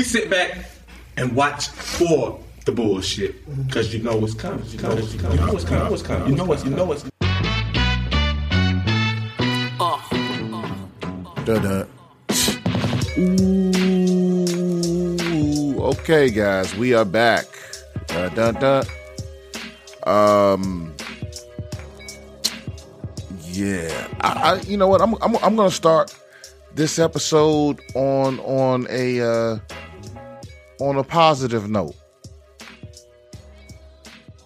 You sit back and watch for the bullshit because you know what's coming. You know what's coming. You know what's coming. You know what's coming. You know what's. You know what's. Da-da. Ooh, okay, guys, we are back. Da, da, da. Um, yeah, I, I, you know what? I'm, I'm, I'm gonna start this episode on on a uh, on a positive note.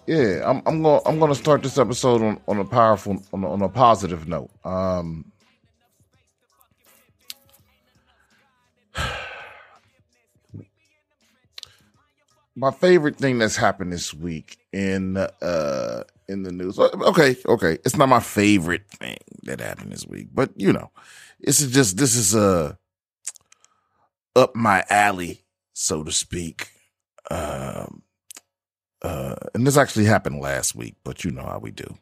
Yeah, I'm, I'm gonna I'm gonna start this episode on, on a powerful on a, on a positive note. Um, my favorite thing that's happened this week in uh in the news. Okay, okay, it's not my favorite thing that happened this week, but you know, this is just this is uh up my alley, so to speak. Um, uh, and this actually happened last week, but you know how we do.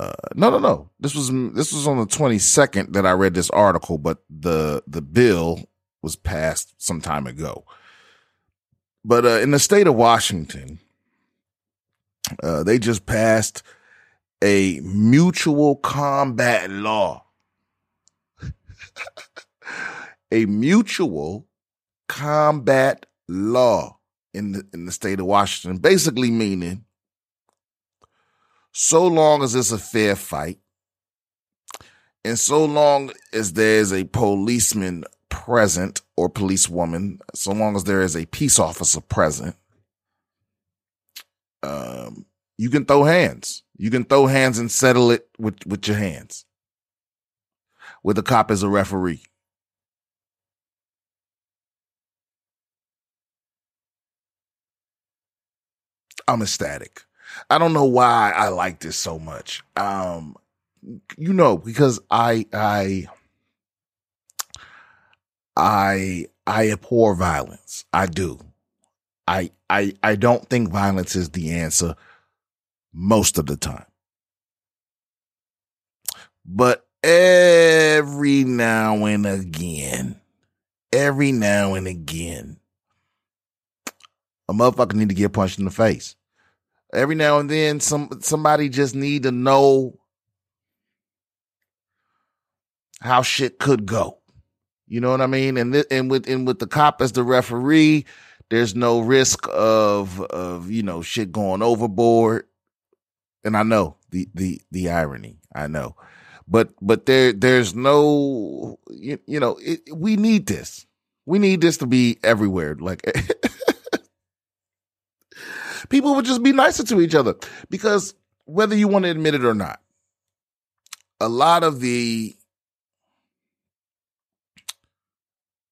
Uh, no, no, no. This was this was on the twenty second that I read this article, but the the bill was passed some time ago. But uh, in the state of Washington, uh, they just passed a mutual combat law. a mutual combat law in the in the state of Washington, basically meaning so long as it's a fair fight, and so long as there's a policeman present or policewoman, so long as there is a peace officer present, um, you can throw hands. You can throw hands and settle it with, with your hands. With the cop as a referee. I'm ecstatic. I don't know why I like this so much. Um, you know, because I, I, I, I abhor violence. I do. I, I, I don't think violence is the answer most of the time. But every now and again, every now and again, a motherfucker need to get punched in the face. Every now and then, some somebody just need to know how shit could go. You know what I mean? And th- and with and with the cop as the referee, there's no risk of of you know shit going overboard. And I know the the the irony. I know, but but there there's no you, you know it, we need this. We need this to be everywhere. Like people would just be nicer to each other because whether you want to admit it or not, a lot of the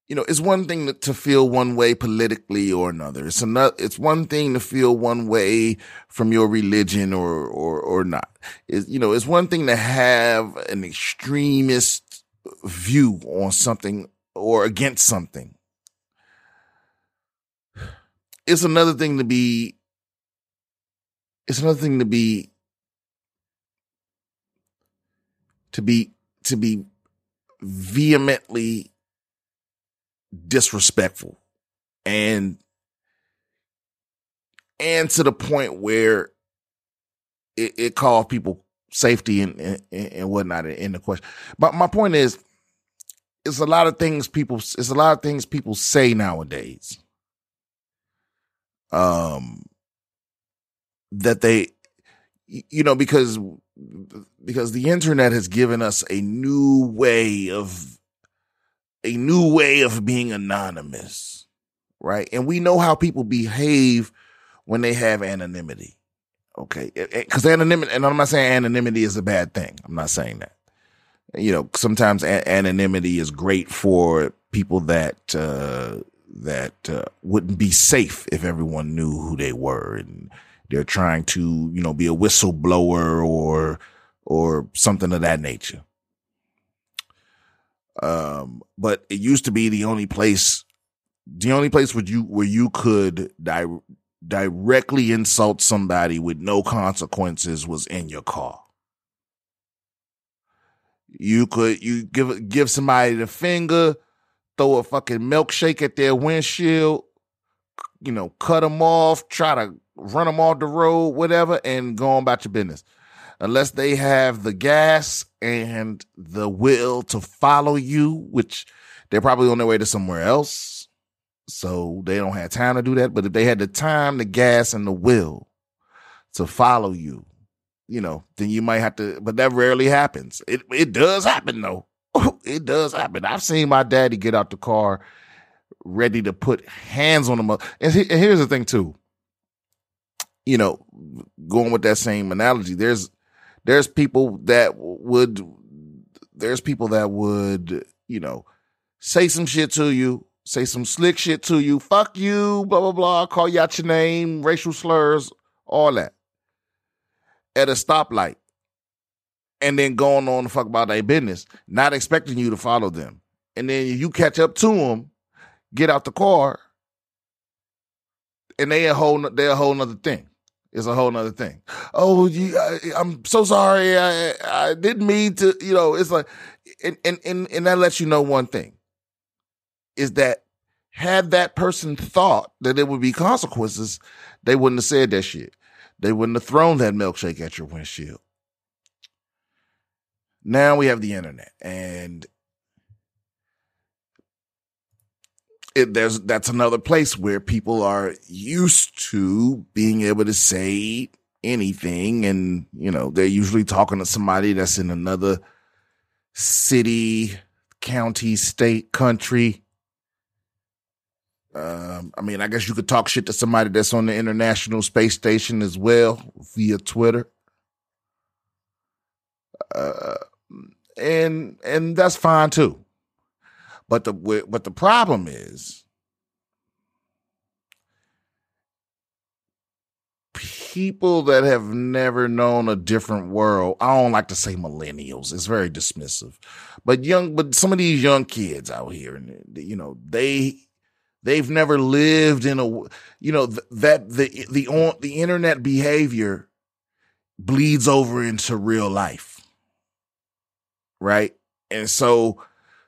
you know, it's one thing to feel one way politically or another. It's another, it's one thing to feel one way from your religion or, or, or not. It's, you know, it's one thing to have an extremist view on something or against something. It's another thing to be, it's another thing to be, to be, to be vehemently disrespectful and and to the point where it, it called people safety and, and, and whatnot in the question. But my point is, it's a lot of things people, it's a lot of things people say nowadays. Um, that they, you know, because, because the internet has given us a new way of a new way of being anonymous, right? And we know how people behave when they have anonymity. Okay. Cause anonymity, and I'm not saying anonymity is a bad thing. I'm not saying that. You know, sometimes a- anonymity is great for people that, uh, that, uh, wouldn't be safe if everyone knew who they were and they're trying to, you know, be a whistleblower or, or something of that nature. Um, but it used to be the only place, the only place where you, where you could di- directly insult somebody with no consequences was in your car. You could, you give, give somebody the finger, throw a fucking milkshake at their windshield, you know, cut them off, try to run them off the road, whatever, and go on about your business. Unless they have the gas and the will to follow you, which they're probably on their way to somewhere else. So they don't have time to do that. But if they had the time, the gas, and the will to follow you, you know, then you might have to, but that rarely happens. It it does happen though. it does happen. I've seen my daddy get out the car ready to put hands on them. And, he, and here's the thing too. You know, going with that same analogy, there's there's people that would there's people that would, you know, say some shit to you, say some slick shit to you, fuck you, blah blah blah, call you out your name, racial slurs, all that. At a stoplight and then going on to fuck about their business, not expecting you to follow them. And then you catch up to them, get out the car, and they a whole they a whole nother thing. It's a whole nother thing. Oh, you, I, am so sorry. I, I didn't mean to. You know, it's like, and, and and and that lets you know one thing is that had that person thought that there would be consequences, they wouldn't have said that shit. They wouldn't have thrown that milkshake at your windshield. Now we have the internet and it, there's that's another place where people are used to being able to say anything and you know they're usually talking to somebody that's in another city county state country um, i mean i guess you could talk shit to somebody that's on the international space station as well via twitter uh, and and that's fine too. But the but the problem is people that have never known a different world. I don't like to say millennials; it's very dismissive. But young, but some of these young kids out here, and you know, they they've never lived in a you know that the the on the internet behavior bleeds over into real life right? And so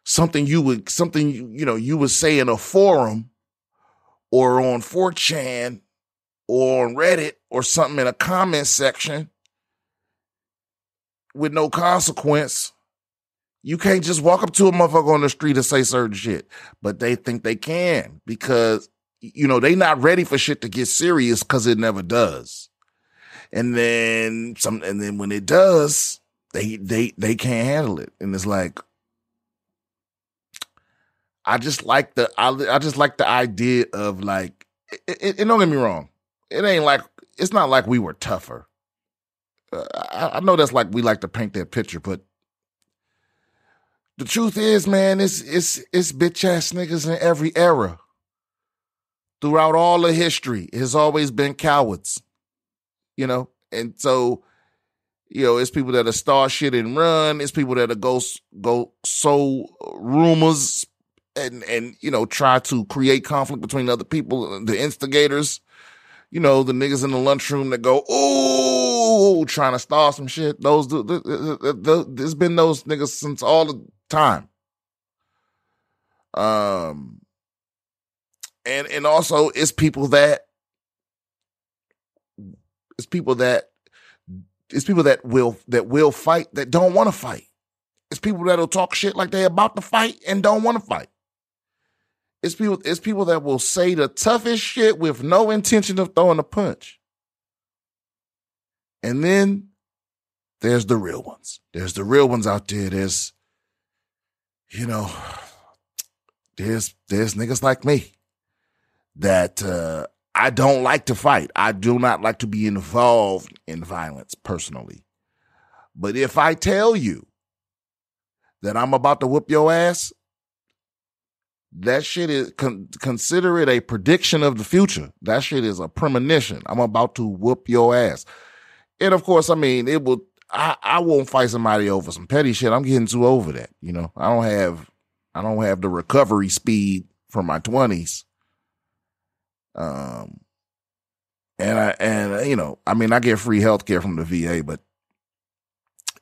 something you would something you, know you would say in a forum or on 4chan or on Reddit or something in a comment section with no consequence. You can't just walk up to a motherfucker on the street and say certain shit, but they think they can because you know they not ready for shit to get serious because it never does. And then some, and then when it does, they they they can't handle it, and it's like I just like the I, I just like the idea of like it, it, it, don't get me wrong, it ain't like it's not like we were tougher. Uh, I, I know that's like we like to paint that picture, but the truth is, man, it's it's it's bitch ass niggas in every era. Throughout all of history, it has always been cowards, you know, and so you know, it's people that are star shit and run. It's people that are go go sow rumors and and you know try to create conflict between other people. The instigators, you know, the niggas in the lunchroom that go ooh trying to start some shit. Those there's been those niggas since all the time. Um, and and also it's people that it's people that it's people that will that will fight that don't want to fight. It's people that'll talk shit like they're about to fight and don't want to fight. It's people, it's people that will say the toughest shit with no intention of throwing a punch. And then there's the real ones. There's the real ones out there. There's, you know, there's there's niggas like me that uh, I don't like to fight. I do not like to be involved in violence personally. But if I tell you that I'm about to whoop your ass, that shit is con- consider it a prediction of the future. That shit is a premonition. I'm about to whoop your ass. And of course, I mean, it will I, I won't fight somebody over some petty shit. I'm getting too over that. You know, I don't have I don't have the recovery speed from my twenties um, and I, and you know, I mean, I get free health care from the VA, but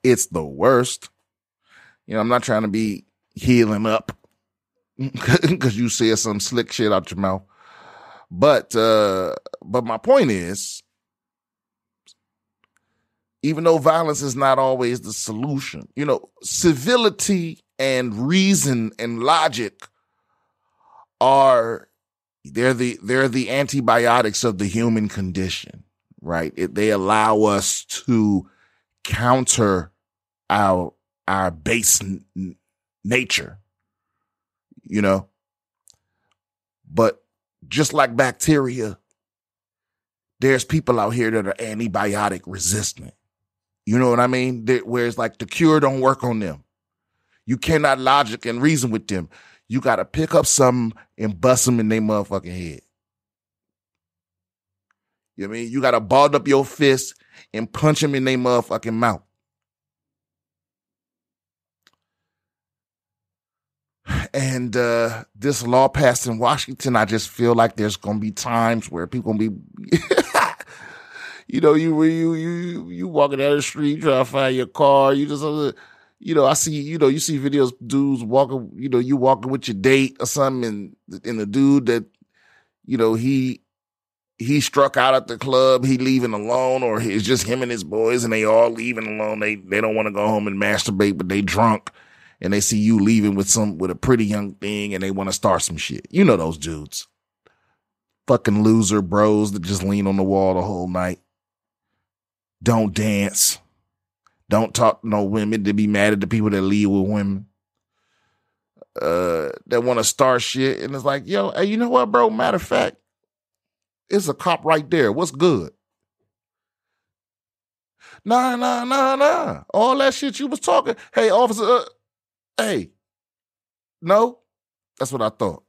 it's the worst. You know, I'm not trying to be healing up because you said some slick shit out your mouth. But uh, but my point is, even though violence is not always the solution, you know, civility and reason and logic are they're the they're the antibiotics of the human condition, right? It, they allow us to counter our our base n- nature, you know. But just like bacteria, there's people out here that are antibiotic resistant. You know what I mean? where it's like the cure don't work on them. You cannot logic and reason with them. You got to pick up something and bust them in their motherfucking head. You know I mean? You got to ball up your fist and punch them in their motherfucking mouth. And uh, this law passed in Washington, I just feel like there's gonna be times where people gonna be, you know, you you you you walking down the street trying to find your car, you just, you know, I see, you know, you see videos dudes walking, you know, you walking with your date or something, and and the dude that, you know, he he struck out at the club, he leaving alone, or it's just him and his boys, and they all leaving alone. They they don't want to go home and masturbate, but they drunk and they see you leaving with some with a pretty young thing and they want to start some shit. You know those dudes. Fucking loser bros that just lean on the wall the whole night. Don't dance. Don't talk to no women to be mad at the people that leave with women. Uh, that want to start shit. And it's like, yo, hey, you know what, bro? Matter of fact, it's a cop right there. What's good? Nah, nah, nah, nah. All that shit you was talking. Hey, officer, uh, Hey, no, that's what I thought.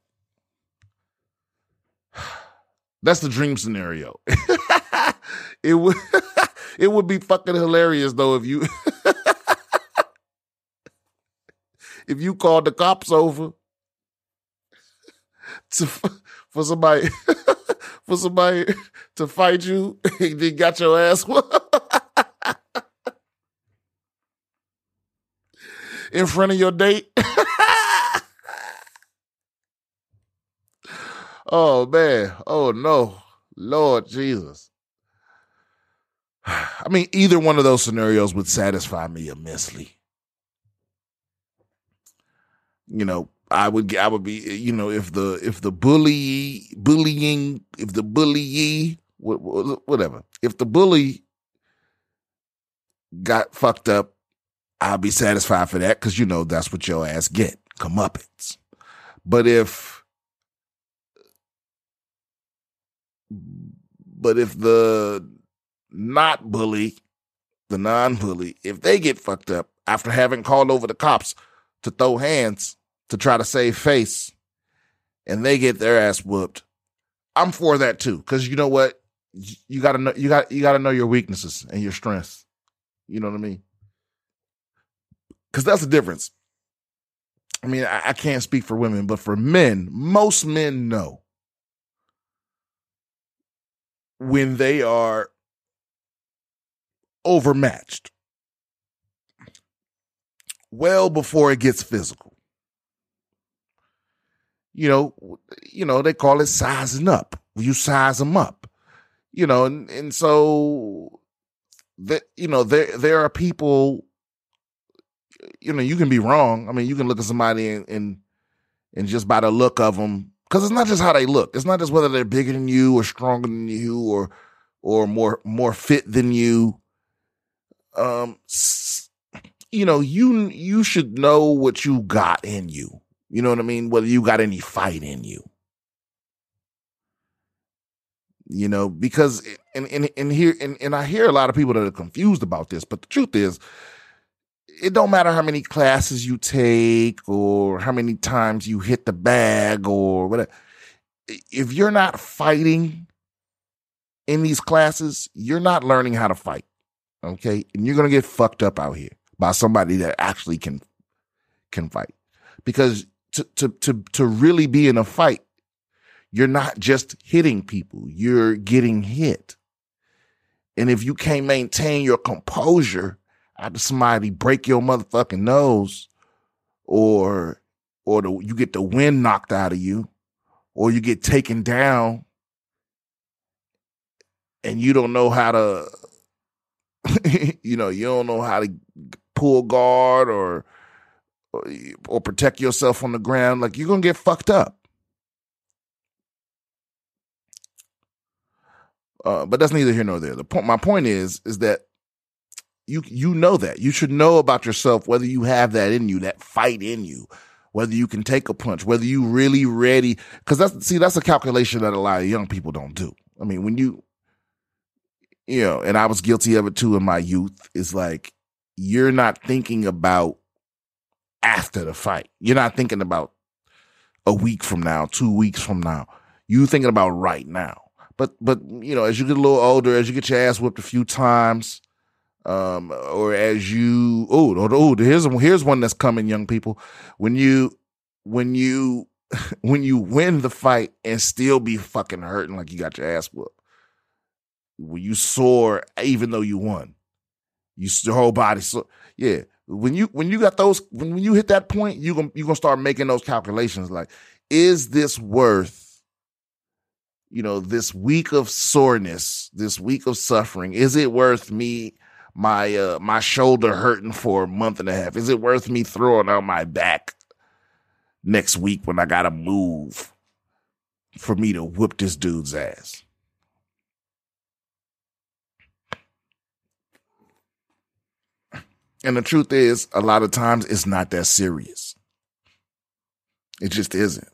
That's the dream scenario. it would it would be fucking hilarious though if you if you called the cops over to for somebody for somebody to fight you and then got your ass in front of your date. oh man. Oh no. Lord Jesus. I mean, either one of those scenarios would satisfy me immensely. You know, I would I would be eh, you know if the if the bully bullying if the bully whatever if the bully got fucked up I'll be satisfied for that because you know that's what your ass get comeuppance. But if, but if the not bully, the non bully, if they get fucked up after having called over the cops to throw hands to try to save face and they get their ass whooped, I'm for that too. Cause you know what? You gotta know, you got, you gotta know your weaknesses and your strengths. You know what I mean? Because that's the difference. I mean, I, I can't speak for women, but for men, most men know when they are overmatched well before it gets physical. You know, you know, they call it sizing up. You size them up. You know, and, and so that you know, there there are people you know, you can be wrong. I mean, you can look at somebody and and, and just by the look of them, because it's not just how they look. It's not just whether they're bigger than you or stronger than you or or more more fit than you. Um, you know, you you should know what you got in you. You know what I mean? Whether you got any fight in you. You know, because and and and here and, and I hear a lot of people that are confused about this, but the truth is it don't matter how many classes you take or how many times you hit the bag or whatever. If you're not fighting in these classes, you're not learning how to fight. Okay. And you're going to get fucked up out here by somebody that actually can, can fight because to, to, to, to really be in a fight, you're not just hitting people, you're getting hit. And if you can't maintain your composure, after somebody break your motherfucking nose or or the, you get the wind knocked out of you, or you get taken down and you don't know how to, you know, you don't know how to pull guard or, or, protect yourself on the ground, like you're going to get fucked up. Uh, but that's neither here nor there. The point, my point is, is that you you know that you should know about yourself whether you have that in you, that fight in you, whether you can take a punch, whether you really ready. Because that's see, that's a calculation that a lot of young people don't do. I mean, when you, you know, and I was guilty of it too in my youth. Is like you're not thinking about after the fight. You're not thinking about a week from now, two weeks from now. You thinking about right now. But but you know, as you get a little older, as you get your ass whipped a few times, um, or as you oh oh, here's here's one that's coming, young people. When you when you when you win the fight and still be fucking hurting like you got your ass whooped, when you sore even though you won, you your whole body so yeah. When you when you got those when, when you hit that point, you gonna you gonna start making those calculations like, is this worth you know, this week of soreness, this week of suffering, is it worth me my uh my shoulder hurting for a month and a half? Is it worth me throwing out my back next week when I gotta move for me to whoop this dude's ass? And the truth is, a lot of times it's not that serious. It just isn't.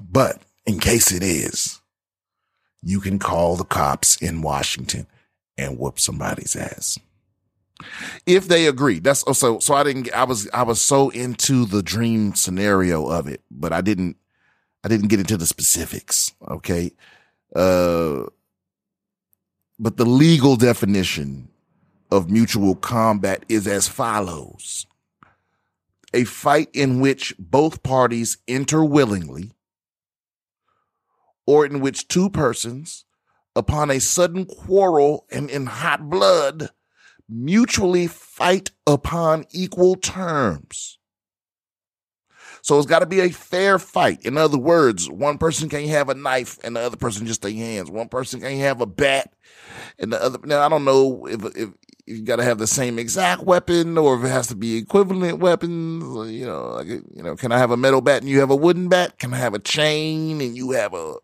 But in case it is, you can call the cops in Washington and whoop somebody's ass. If they agree, that's also, so I didn't, I was, I was so into the dream scenario of it, but I didn't, I didn't get into the specifics. Okay. Uh, but the legal definition of mutual combat is as follows. A fight in which both parties enter willingly or in which two persons, upon a sudden quarrel and in hot blood, mutually fight upon equal terms. So it's got to be a fair fight. In other words, one person can't have a knife and the other person just their hands. One person can't have a bat and the other. Now I don't know if if, you got to have the same exact weapon or if it has to be equivalent weapons. You know, like you know, can I have a metal bat and you have a wooden bat? Can I have a chain and you have a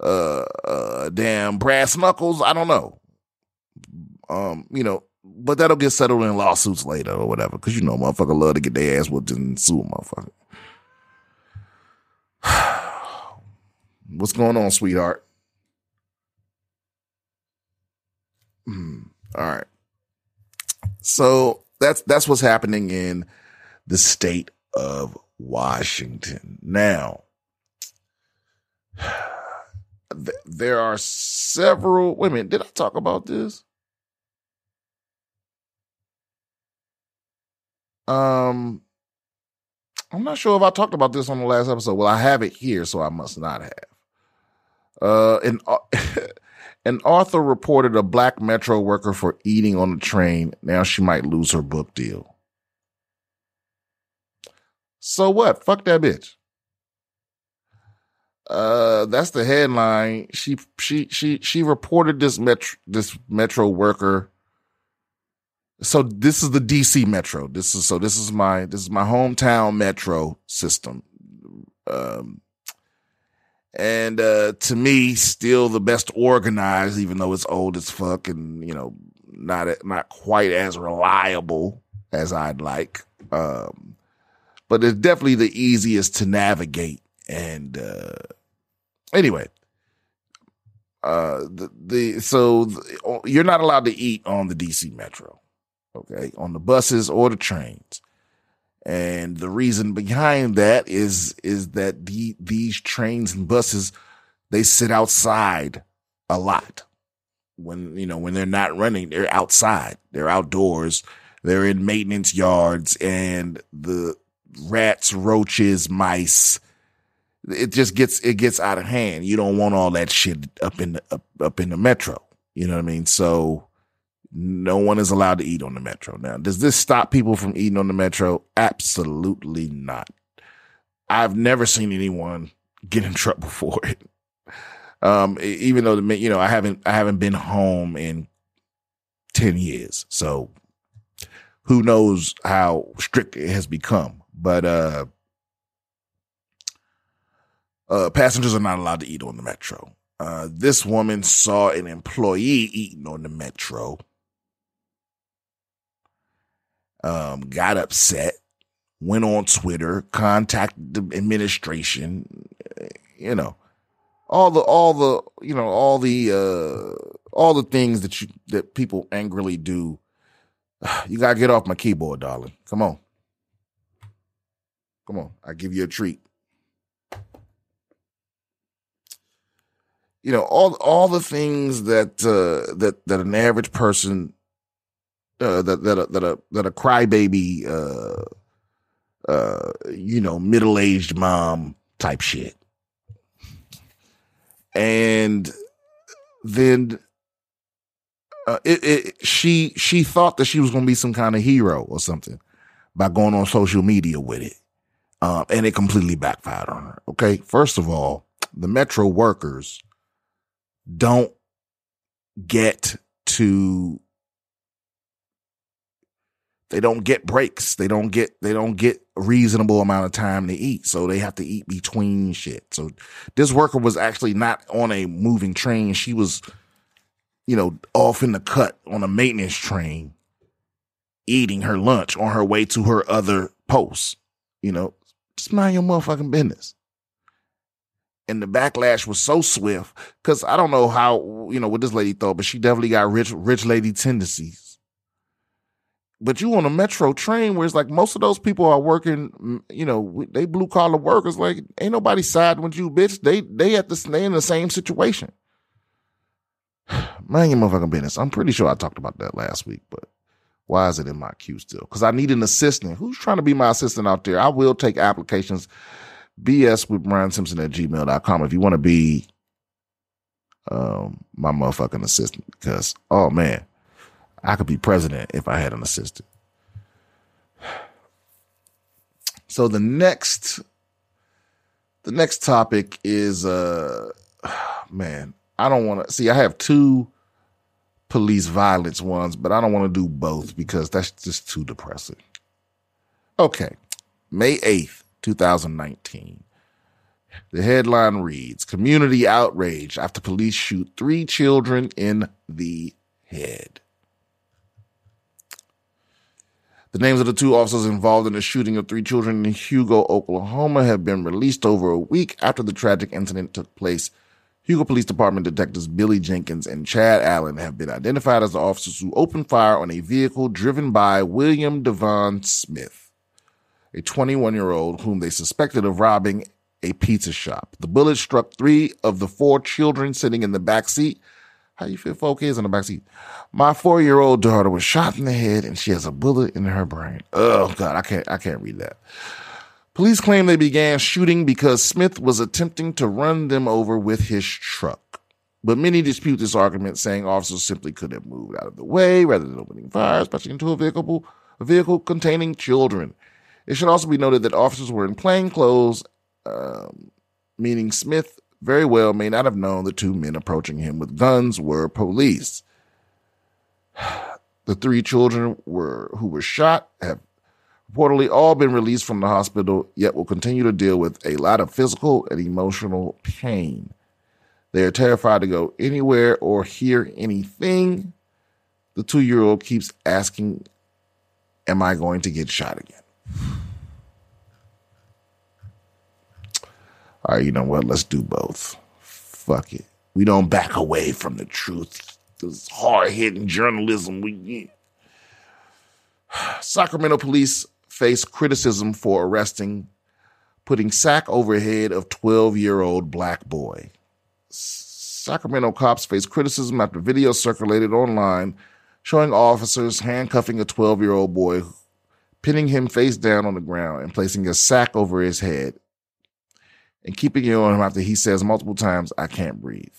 uh, uh, damn brass knuckles. I don't know. Um, you know, but that'll get settled in lawsuits later or whatever. Cause you know, motherfucker love to get their ass whooped and sue a motherfucker. What's going on, sweetheart? Hmm. All right. So that's that's what's happening in the state of Washington. Now, th- there are several. Wait a minute, did I talk about this? Um, I'm not sure if I talked about this on the last episode. Well, I have it here, so I must not have. Uh, an an author reported a black metro worker for eating on the train. Now she might lose her book deal. So what? Fuck that bitch. Uh, that's the headline. She she she she reported this metro this metro worker. So this is the DC Metro. This is so this is my this is my hometown metro system. Um, and uh, to me, still the best organized, even though it's old as fuck and you know not not quite as reliable as I'd like. Um, but it's definitely the easiest to navigate and uh, anyway, uh, the, the so the, you're not allowed to eat on the DC Metro, okay, on the buses or the trains. And the reason behind that is is that the, these trains and buses they sit outside a lot. When you know when they're not running, they're outside. They're outdoors. They're in maintenance yards, and the rats, roaches, mice, it just gets it gets out of hand. You don't want all that shit up in the up, up in the metro. You know what I mean? So no one is allowed to eat on the metro. Now, does this stop people from eating on the metro? Absolutely not. I've never seen anyone get in trouble for it. Um, even though the you know I haven't I haven't been home in ten years, so who knows how strict it has become. But uh, uh, passengers are not allowed to eat on the metro. Uh, this woman saw an employee eating on the metro, um, got upset, went on Twitter, contacted the administration, you know, all the, all the, you know, all the, uh, all the things that you, that people angrily do. You gotta get off my keyboard, darling. Come on. Come on. I give you a treat. You know all all the things that uh, that that an average person uh, that that a, that a that a crybaby uh, uh, you know middle aged mom type shit, and then uh, it, it she she thought that she was going to be some kind of hero or something by going on social media with it, um, and it completely backfired on her. Okay, first of all, the Metro workers don't get to they don't get breaks. They don't get they don't get a reasonable amount of time to eat. So they have to eat between shit. So this worker was actually not on a moving train. She was, you know, off in the cut on a maintenance train, eating her lunch on her way to her other post. You know, just mind your motherfucking business and the backlash was so swift because I don't know how you know what this lady thought, but she definitely got rich rich lady tendencies. But you on a metro train where it's like most of those people are working, you know, they blue collar workers. Like ain't nobody siding with you, bitch. They they at the they in the same situation. Man, your motherfucking business. I'm pretty sure I talked about that last week, but why is it in my queue still? Because I need an assistant. Who's trying to be my assistant out there? I will take applications BS with Brian Simpson at gmail.com if you want to be um, my motherfucking assistant. Because, oh man, I could be president if I had an assistant. So the next the next topic is uh man, I don't want to see I have two police violence ones, but I don't want to do both because that's just too depressing. Okay. May 8th, 2019. The headline reads Community outrage after police shoot three children in the head. The names of the two officers involved in the shooting of three children in Hugo, Oklahoma have been released over a week after the tragic incident took place. Hugo Police Department detectives Billy Jenkins and Chad Allen have been identified as the officers who opened fire on a vehicle driven by William Devon Smith a 21 year old whom they suspected of robbing a pizza shop. The bullet struck three of the four children sitting in the back seat. How you feel four kids in the back seat? My four year old daughter was shot in the head and she has a bullet in her brain. Oh God, I can't, I can't read that. Police claim they began shooting because Smith was attempting to run them over with his truck. But many dispute this argument, saying officers simply could have moved out of the way rather than opening fire, especially into a vehicle, a vehicle containing children. It should also be noted that officers were in plain clothes, um, meaning Smith very well may not have known the two men approaching him with guns were police. The three children were who were shot have reportedly all been released from the hospital, yet will continue to deal with a lot of physical and emotional pain. They are terrified to go anywhere or hear anything. The two year old keeps asking, Am I going to get shot again? All right, you know what? Let's do both. Fuck it. We don't back away from the truth. This hard hitting journalism we. Sacramento police face criticism for arresting, putting sack over head of 12 year old black boy. Sacramento cops face criticism after video circulated online showing officers handcuffing a 12 year old boy pinning him face down on the ground and placing a sack over his head and keeping it on him after he says multiple times, I can't breathe.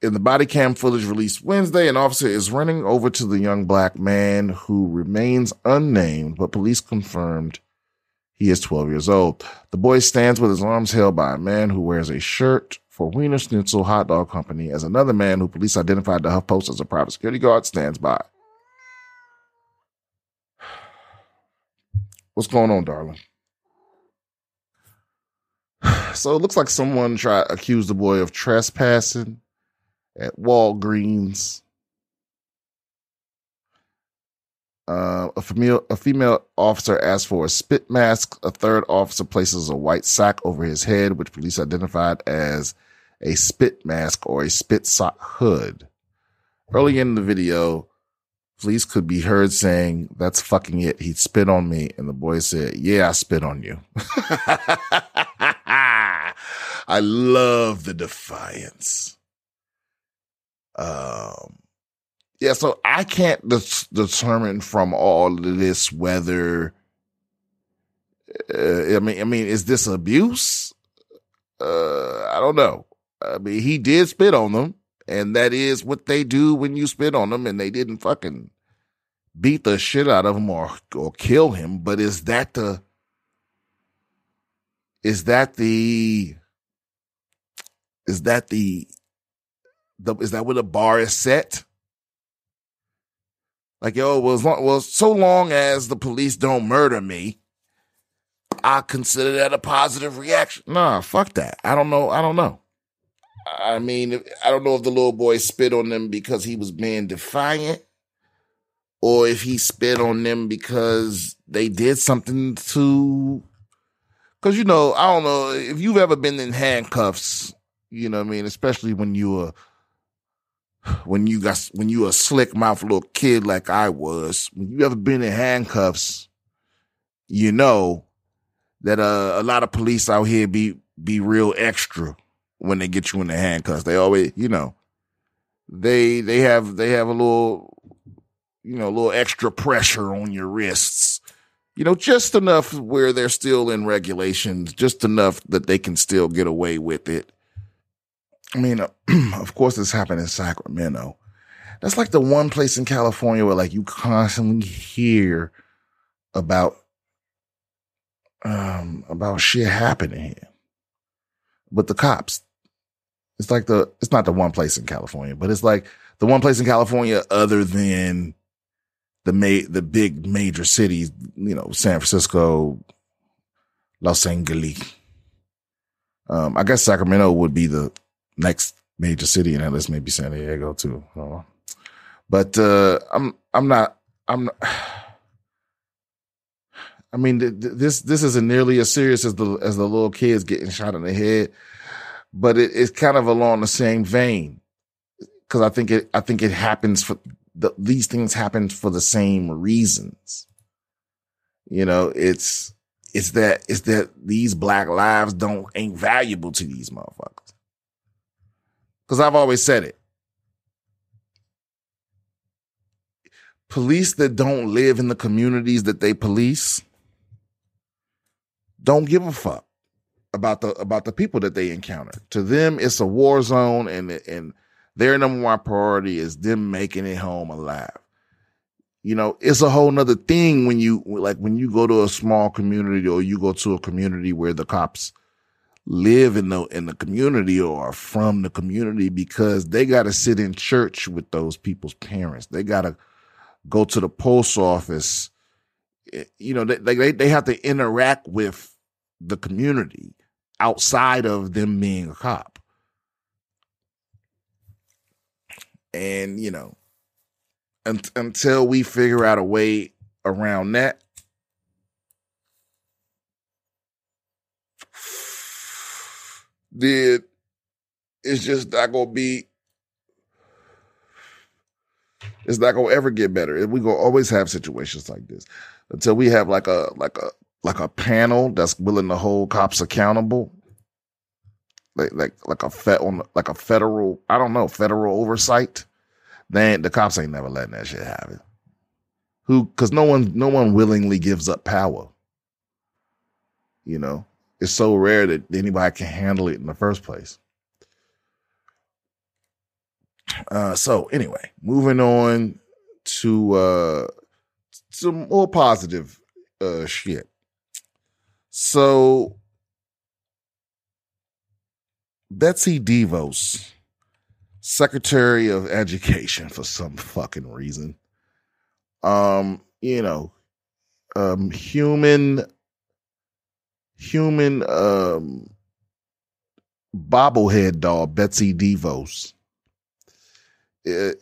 In the body cam footage released Wednesday, an officer is running over to the young black man who remains unnamed, but police confirmed He is 12 years old. The boy stands with his arms held by a man who wears a shirt for Wiener Schnitzel Hot Dog Company as another man who police identified the HuffPost as a private security guard stands by. What's going on, darling? So it looks like someone tried accused the boy of trespassing at Walgreens. Uh, a female a female officer asked for a spit mask. A third officer places a white sack over his head, which police identified as a spit mask or a spit sock hood. Early in the video, police could be heard saying, "That's fucking it." He spit on me, and the boy said, "Yeah, I spit on you." I love the defiance. Um, yeah, so I can't de- determine from all of this whether, uh, I mean, I mean, is this abuse? Uh, I don't know. I mean, he did spit on them, and that is what they do when you spit on them, and they didn't fucking beat the shit out of him or or kill him. But is that the is that the is that the the is that where the bar is set? Like yo, well, long, well, so long as the police don't murder me, I consider that a positive reaction. Nah, fuck that. I don't know. I don't know. I mean, I don't know if the little boy spit on them because he was being defiant, or if he spit on them because they did something to. Because you know, I don't know if you've ever been in handcuffs you know what I mean? Especially when you were when you got when you a slick mouth little kid like I was. When you ever been in handcuffs, you know that uh, a lot of police out here be be real extra when they get you in the handcuffs. They always, you know, they they have they have a little you know, a little extra pressure on your wrists. You know, just enough where they're still in regulations, just enough that they can still get away with it. I mean, uh, of course, this happened in Sacramento. That's like the one place in California where like you constantly hear about um about shit happening here. But the cops, it's like the it's not the one place in California, but it's like the one place in California other than the ma- the big major cities, you know, San Francisco, Los Angeles. Um, I guess Sacramento would be the next major city in LA, maybe San Diego too. But uh, I'm I'm not I'm. Not, I mean, th- th- this this isn't nearly as serious as the as the little kids getting shot in the head, but it, it's kind of along the same vein because I think it I think it happens for the, these things happen for the same reasons. You know, it's it's that it's that these black lives don't ain't valuable to these motherfuckers. Because I've always said it. Police that don't live in the communities that they police don't give a fuck about the about the people that they encounter. To them, it's a war zone, and and their number one priority is them making it home alive. You know, it's a whole nother thing when you like when you go to a small community or you go to a community where the cops live in the in the community or are from the community because they got to sit in church with those people's parents. They got to go to the post office. Eh, you know, they, they they have to interact with the community outside of them being a cop. And you know, until we figure out a way around that, then it's just not gonna be it's not gonna ever get better. We gonna always have situations like this until we have like a like a like a panel that's willing to hold cops accountable, like like like a fed on like a federal I don't know federal oversight. Then the cops ain't never letting that shit happen. Who? Because no one no one willingly gives up power. You know, it's so rare that anybody can handle it in the first place. Uh, so anyway, moving on to uh, some more positive uh, shit. So Betsy DeVos, Secretary of Education for some fucking reason. Um, you know, um human human um bobblehead doll Betsy DeVos. Uh,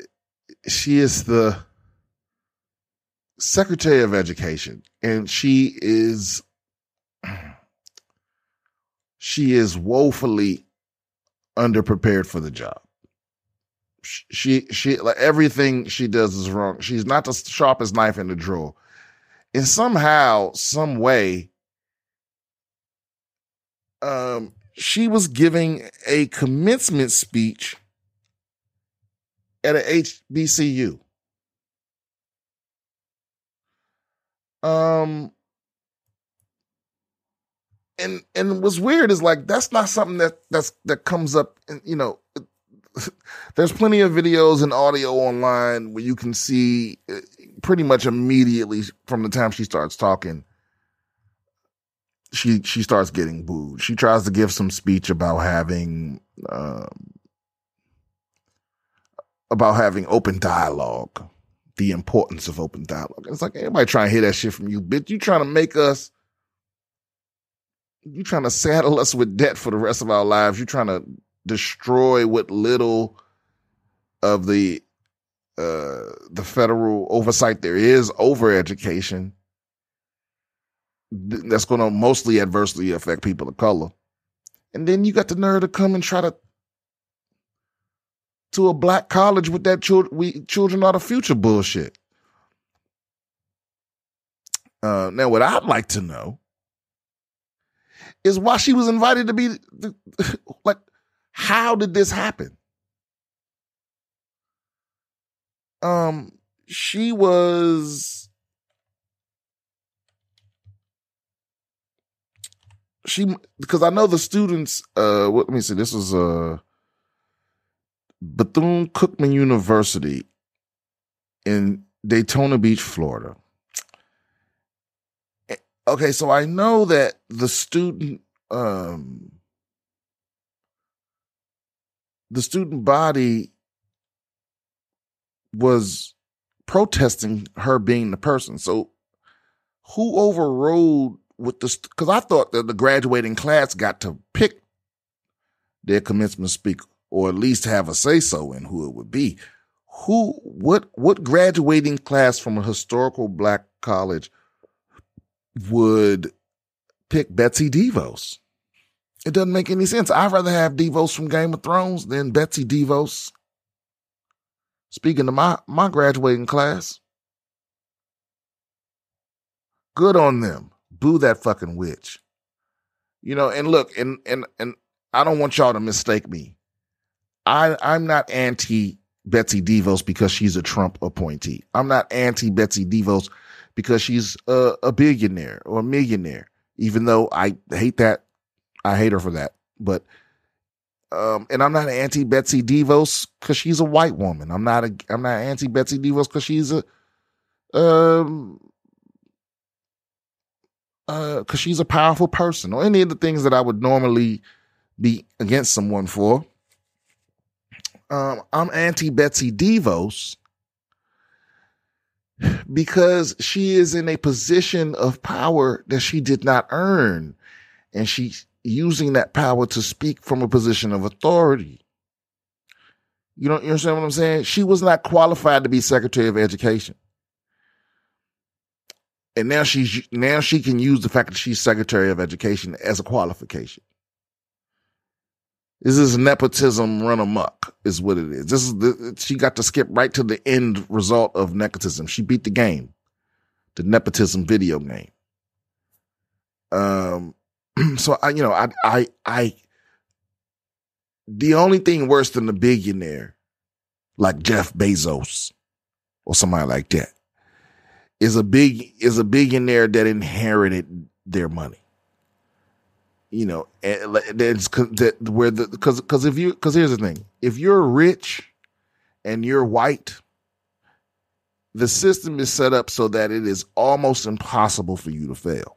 she is the Secretary of Education, and she is she is woefully underprepared for the job. She she like everything she does is wrong. She's not the sharpest knife in the drawer. And somehow, some way, um, she was giving a commencement speech at a HBCU. Um, and and what's weird is like that's not something that that's that comes up. And you know, there's plenty of videos and audio online where you can see uh, pretty much immediately from the time she starts talking she she starts getting booed. She tries to give some speech about having um, about having open dialogue, the importance of open dialogue. It's like anybody trying to hear that shit from you, bitch. You trying to make us, you trying to saddle us with debt for the rest of our lives. You trying to destroy what little of the uh the federal oversight there is over education that's going to mostly adversely affect people of color. And then you got the nerve to come and try to to a black college with that children we children are the future bullshit. Uh, now, what I'd like to know is why she was invited to be like, how did this happen? Um, she was she because I know the students. Uh, what, let me see. This was uh Bethune Cookman University in Daytona Beach, Florida. Okay, so I know that the student um the student body was protesting her being the person. So who overrode with the because I thought that the graduating class got to pick their commencement speaker or at least have a say so in who it would be. Who what what graduating class from a historical black college would pick Betsy DeVos? It doesn't make any sense. I'd rather have Davos from Game of Thrones than Betsy DeVos. Speaking to my my graduating class. Good on them boo that fucking witch. You know, and look, and and and I don't want y'all to mistake me. I I'm not anti Betsy DeVos because she's a Trump appointee. I'm not anti Betsy DeVos because she's a, a billionaire or a millionaire. Even though I hate that, I hate her for that. But um, and I'm not anti Betsy DeVos because she's a white woman. I'm not a I'm not anti Betsy DeVos because she's a um because uh, she's a powerful person, or any of the things that I would normally be against someone for. Um, I'm anti Betsy DeVos because she is in a position of power that she did not earn, and she's using that power to speak from a position of authority. You don't you understand what I'm saying? She was not qualified to be Secretary of Education and now she's now she can use the fact that she's Secretary of Education as a qualification. This is nepotism run amok, is what it is. This is the, she got to skip right to the end result of nepotism. She beat the game, the nepotism video game. Um, so I, you know, I, I, I, the only thing worse than a billionaire like Jeff Bezos or somebody like that is a big is a billionaire that inherited their money. You know, eh, and that's that where the because because if you because here's the thing: if you're rich and you're white, the system is set up so that it is almost impossible for you to fail.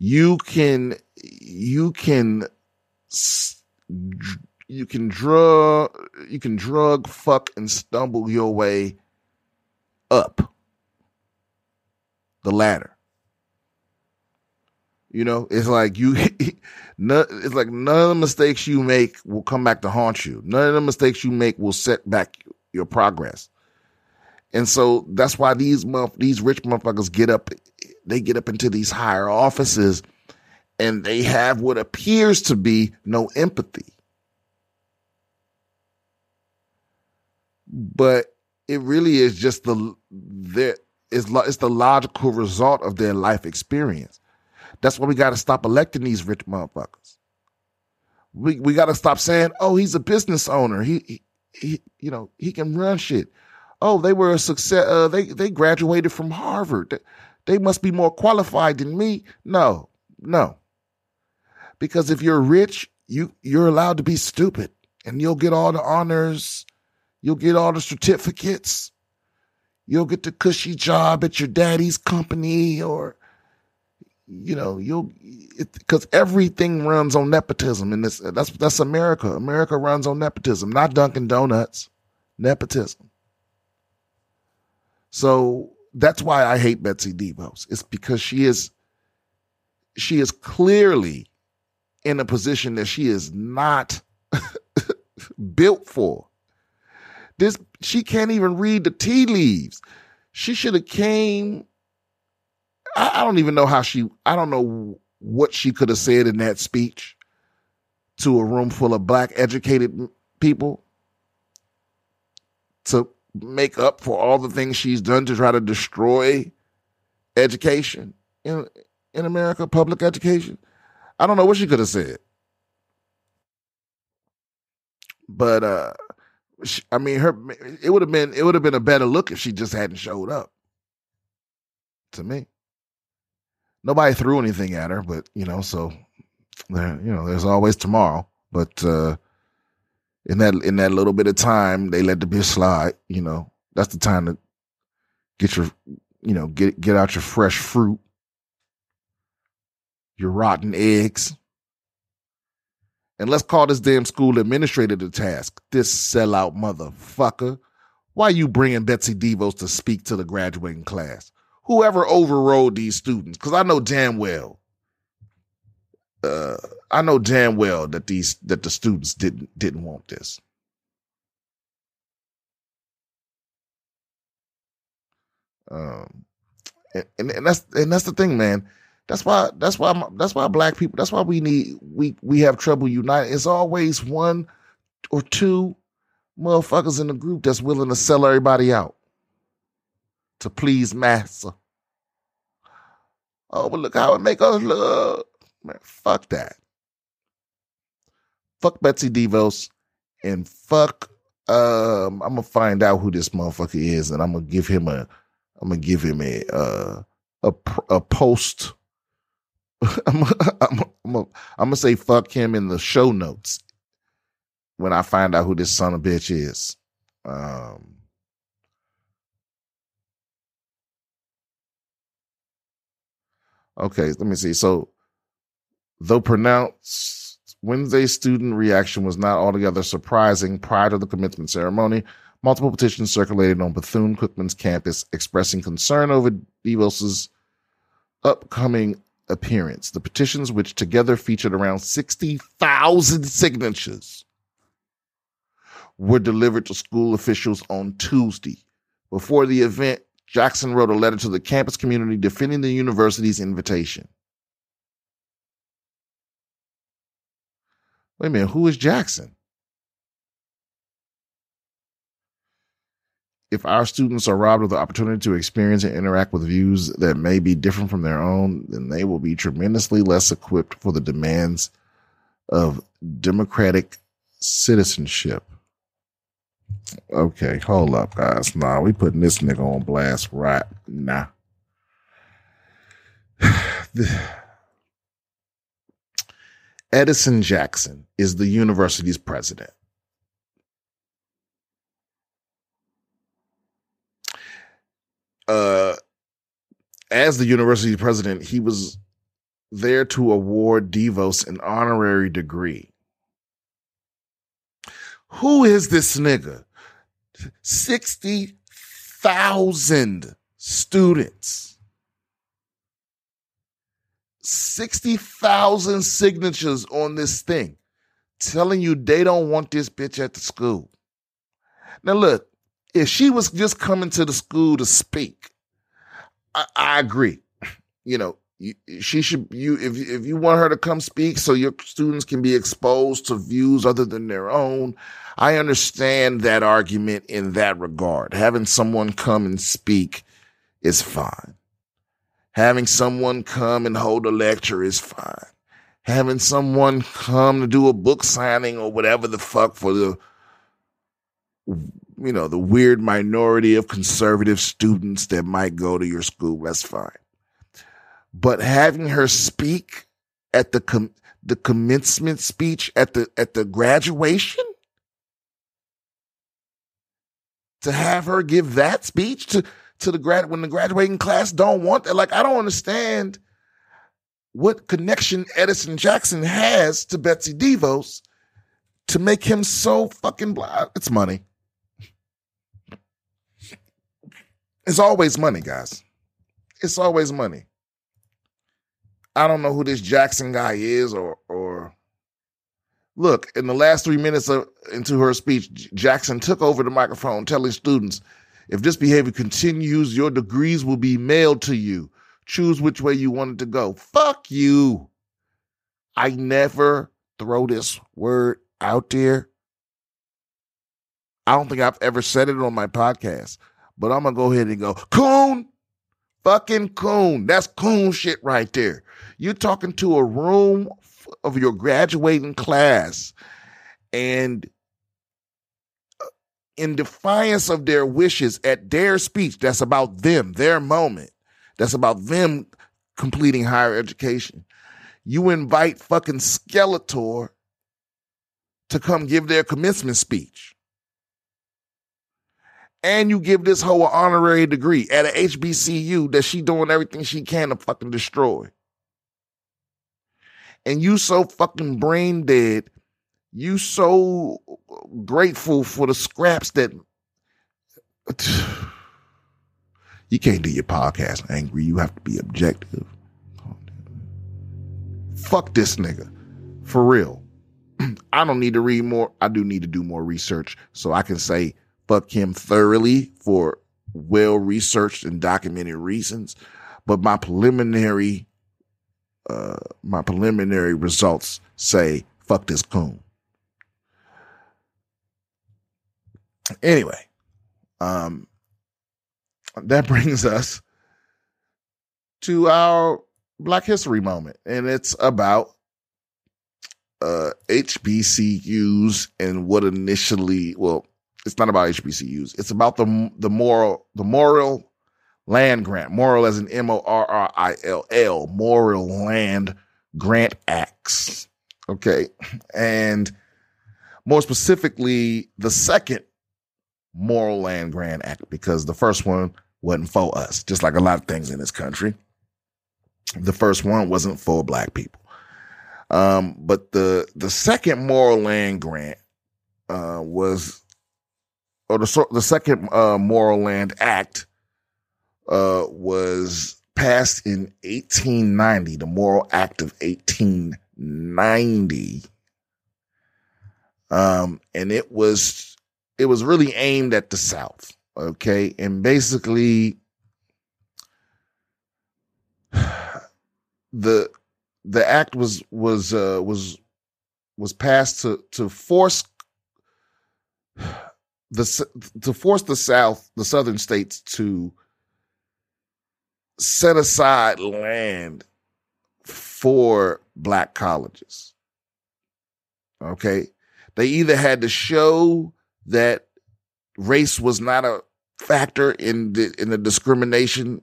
you can you can you can drug you can drug fuck and stumble your way up the ladder you know it's like you it's like none of the mistakes you make will come back to haunt you none of the mistakes you make will set back your progress and so that's why these these rich motherfuckers get up they get up into these higher offices and they have what appears to be no empathy. But it really is just the there is it's the logical result of their life experience. That's why we got to stop electing these rich motherfuckers. We we got to stop saying, "Oh, he's a business owner. He, he, he you know he can run shit." Oh, they were a success. Uh, they they graduated from Harvard. They must be more qualified than me. No, no. Because if you're rich, you you're allowed to be stupid and you'll get all the honors, you'll get all the certificates, you'll get the cushy job at your daddy's company or you know, you'll because everything runs on nepotism and this that's that's America. America runs on nepotism, not Dunkin' Donuts. Nepotism. So that's why I hate Betsy DeVos. It's because she is she is clearly in a position that she is not built for. This she can't even read the tea leaves. She should have came. I, I don't even know how she. I don't know what she could have said in that speech to a room full of black educated people to make up for all the things she's done to try to destroy education in in America, public education. I don't know what she could have said. But uh I mean her it would have been it would have been a better look if she just hadn't showed up. To me. Nobody threw anything at her, but you know, so there, you know, there's always tomorrow. But uh in that in that little bit of time, they let the bitch slide. You know, that's the time to get your, you know, get get out your fresh fruit, your rotten eggs, and let's call this damn school administrator to task. This sellout motherfucker. Why you bringing Betsy DeVos to speak to the graduating class? Whoever overrode these students, because I know damn well uh, I know damn well that these that the students didn't didn't want this. Um, and, and, and that's and that's the thing, man. That's why that's why that's why black people. That's why we need we we have trouble uniting. It's always one or two motherfuckers in the group that's willing to sell everybody out to please massa. Oh, but look how it make us look. Man, fuck that. Fuck Betsy DeVos and fuck um I'm gonna find out who this motherfucker is and I'm gonna give him a I'm gonna give him a uh a a post I'm I'm gonna say fuck him in the show notes when I find out who this son of bitch is. Um Okay, let me see. So Though pronounced, Wednesday's student reaction was not altogether surprising. Prior to the commencement ceremony, multiple petitions circulated on Bethune Cookman's campus expressing concern over DeVos's upcoming appearance. The petitions, which together featured around 60,000 signatures, were delivered to school officials on Tuesday. Before the event, Jackson wrote a letter to the campus community defending the university's invitation. Wait a minute, who is Jackson? If our students are robbed of the opportunity to experience and interact with views that may be different from their own, then they will be tremendously less equipped for the demands of democratic citizenship. Okay, hold up, guys. Nah, we putting this nigga on blast right now. Edison Jackson is the university's president. Uh, as the university president, he was there to award DeVos an honorary degree. Who is this nigga? 60,000 students. 60,000 signatures on this thing telling you they don't want this bitch at the school. Now, look, if she was just coming to the school to speak, I, I agree. You know, she should you if if you want her to come speak so your students can be exposed to views other than their own. I understand that argument in that regard. Having someone come and speak is fine. Having someone come and hold a lecture is fine. Having someone come to do a book signing or whatever the fuck for the you know, the weird minority of conservative students that might go to your school, that's fine. But having her speak at the com- the commencement speech at the at the graduation to have her give that speech to to the grad when the graduating class don't want that like I don't understand what connection Edison Jackson has to Betsy DeVos to make him so fucking blind. Uh, it's money. It's always money, guys. It's always money. I don't know who this Jackson guy is or or look, in the last 3 minutes of, into her speech, Jackson took over the microphone telling students, if this behavior continues, your degrees will be mailed to you. Choose which way you want it to go. Fuck you. I never throw this word out there. I don't think I've ever said it on my podcast but I'm gonna go ahead and go, coon, fucking coon. That's coon shit right there. You're talking to a room of your graduating class and uh, in defiance of their wishes at their speech, that's about them, their moment. That's about them completing higher education. You invite fucking Skeletor to come give their commencement speech and you give this hoe an honorary degree at a HBCU that she doing everything she can to fucking destroy. And you so fucking brain dead, you so grateful for the scraps that you can't do your podcast angry. You have to be objective. Fuck this nigga. For real. I don't need to read more. I do need to do more research so I can say fuck him thoroughly for well researched and documented reasons. But my preliminary, uh, my preliminary results say fuck this coon. Anyway, um, that brings us to our Black History moment, and it's about uh, HBCUs and what initially, well, it's not about HBCUs. It's about the the Morrill the Morrill land grant. Morrill as an M O R R I L L. Morrill land grant acts. Okay, and more specifically, the second Morrill land grant act because the first one wasn't for us. Just like a lot of things in this country, the first one wasn't for black people. Um, but the the second Morrill land grant uh, was or the the second uh, Morrill Land Act uh, was passed in 1890, the Morrill Act of 1890. Um, and it was it was really aimed at the South, okay, and basically the the act was was uh, was was passed to to force the to force the South, the Southern states to set aside land for black colleges. Okay, they either had to show that race was not a factor in the in the discrimination,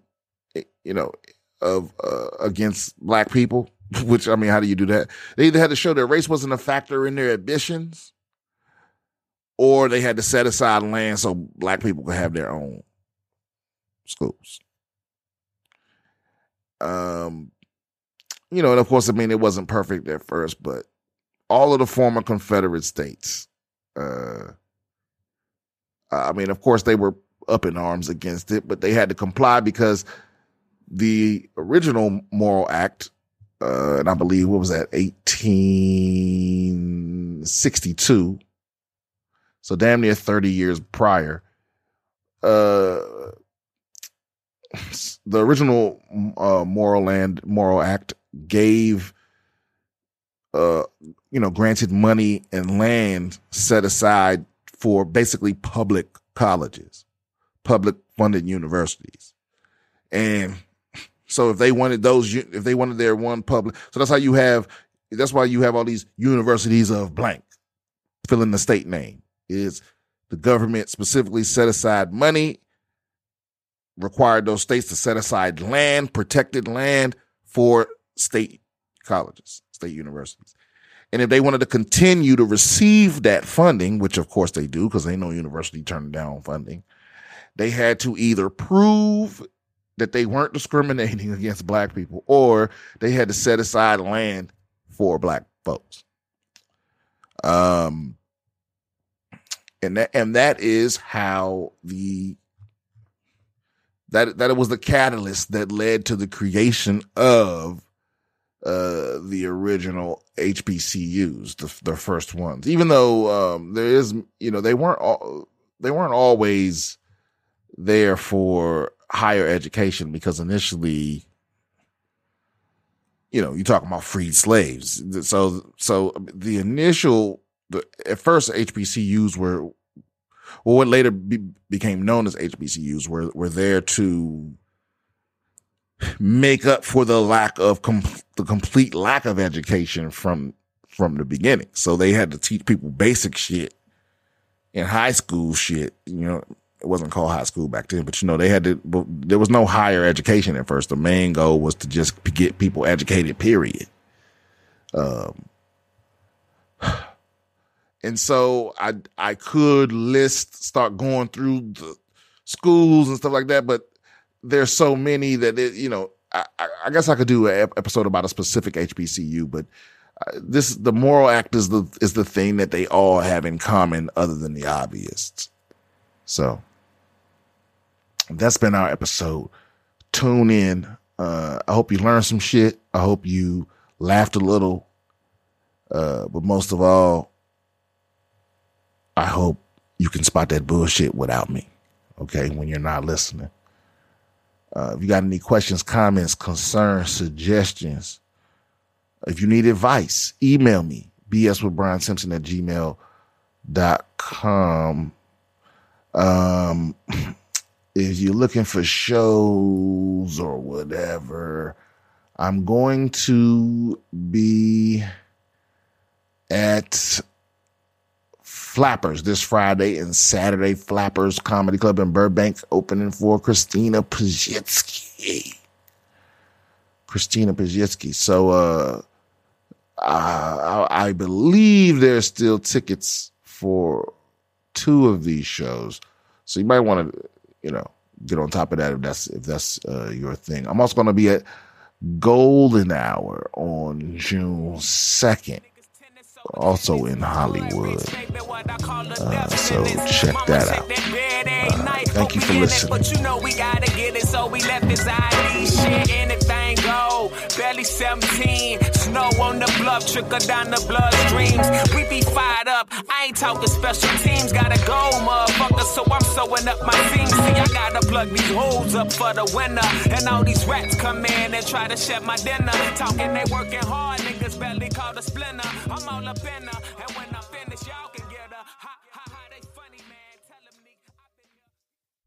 you know, of uh, against black people. Which I mean, how do you do that? They either had to show that race wasn't a factor in their admissions, or they had to set aside land so black people could have their own schools. Um, you know, and of course, I mean, it wasn't perfect at first, but all of the former Confederate states, uh, I mean, of course, they were up in arms against it, but they had to comply because the original Morrill Act, uh, and I believe what was that, 1862. So damn near 30 years prior, uh, the original uh, Morrill Land Morrill Act gave, uh, you know, granted money and land set aside for basically public colleges, public funded universities, and so if they wanted those, if they wanted their one public, so that's how you have. That's why you have all these universities of blank, fill in the state name. Is the government specifically set aside money required those states to set aside land, protected land for state colleges, state universities. And if they wanted to continue to receive that funding, which of course they do because they know university turned down funding, they had to either prove that they weren't discriminating against black people or they had to set aside land for black folks. Um, and that, and that is how the that that it was the catalyst that led to the creation of uh, the original HBCUs, the the first ones. Even though um, there is, you know, they weren't all they weren't always there for higher education because initially, you know, you're talking about freed slaves. So so the initial the at first HBCUs were well, what later be, became known as HBCUs were were there to make up for the lack of com- the complete lack of education from from the beginning. So they had to teach people basic shit in high school shit. You know, it wasn't called high school back then, but you know they had to. There was no higher education at first. The main goal was to just get people educated. Period. Um, and so I I could list start going through the schools and stuff like that, but there's so many that it, you know I, I guess I could do an episode about a specific HBCU, but uh, this the Morrill Act is the is the thing that they all have in common, other than the obvious. So that's been our episode. Tune in. Uh, I hope you learned some shit. I hope you laughed a little. Uh, but most of all, I hope you can spot that bullshit without me. Okay. When you're not listening. Uh, if you got any questions, comments, concerns, suggestions, if you need advice, email me, bs with Brian Simpson at gmail.com. Um, if you're looking for shows or whatever, I'm going to be at Flappers this Friday and Saturday. Flappers Comedy Club in Burbank opening for Christina Pazsitzky. Christina Pazsitzky. So, uh, I, I believe there's still tickets for two of these shows. So you might want to, you know, get on top of that if that's, if that's, uh, your thing. I'm also going to be at Golden Hour on June 2nd also in Hollywood. Uh, so check that out. Uh, thank you for listening. Go. Barely 17. Snow on the bluff, trickle down the bloodstreams. We be fired up. I ain't talking special teams. Gotta go, motherfucker. So I'm sewing up my seams. See, I gotta plug these holes up for the winter. And all these rats come in and try to shut my dinner. Talking they working hard, niggas barely called a splinter. I'm all up in her.